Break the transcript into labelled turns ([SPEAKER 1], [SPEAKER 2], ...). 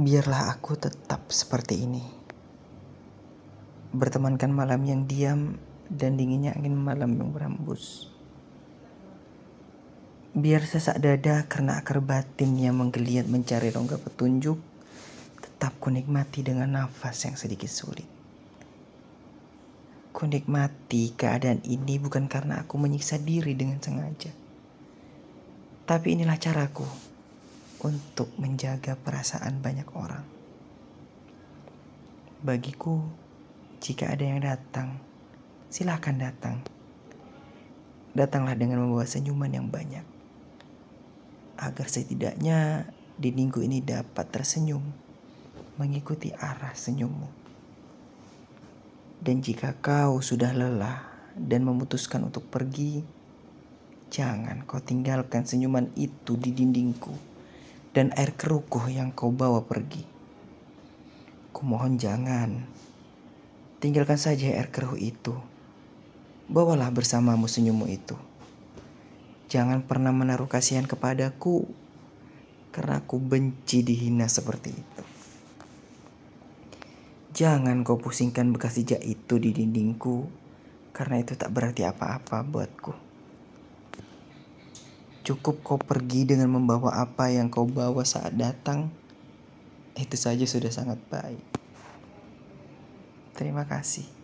[SPEAKER 1] Biarlah aku tetap seperti ini. Bertemankan malam yang diam dan dinginnya angin malam yang berambus. Biar sesak dada karena akar batin yang menggeliat mencari rongga petunjuk, tetap kunikmati dengan nafas yang sedikit sulit. Kunikmati keadaan ini bukan karena aku menyiksa diri dengan sengaja. Tapi inilah caraku untuk menjaga perasaan banyak orang. Bagiku, jika ada yang datang, silahkan datang. Datanglah dengan membawa senyuman yang banyak. Agar setidaknya di minggu ini dapat tersenyum, mengikuti arah senyummu. Dan jika kau sudah lelah dan memutuskan untuk pergi, Jangan kau tinggalkan senyuman itu di dindingku dan air kerukuh yang kau bawa pergi. Kumohon jangan. Tinggalkan saja air keruh itu. Bawalah bersamamu senyummu itu. Jangan pernah menaruh kasihan kepadaku karena aku benci dihina seperti itu. Jangan kau pusingkan bekas jejak itu di dindingku karena itu tak berarti apa-apa buatku. Cukup kau pergi dengan membawa apa yang kau bawa saat datang. Itu saja sudah sangat baik. Terima kasih.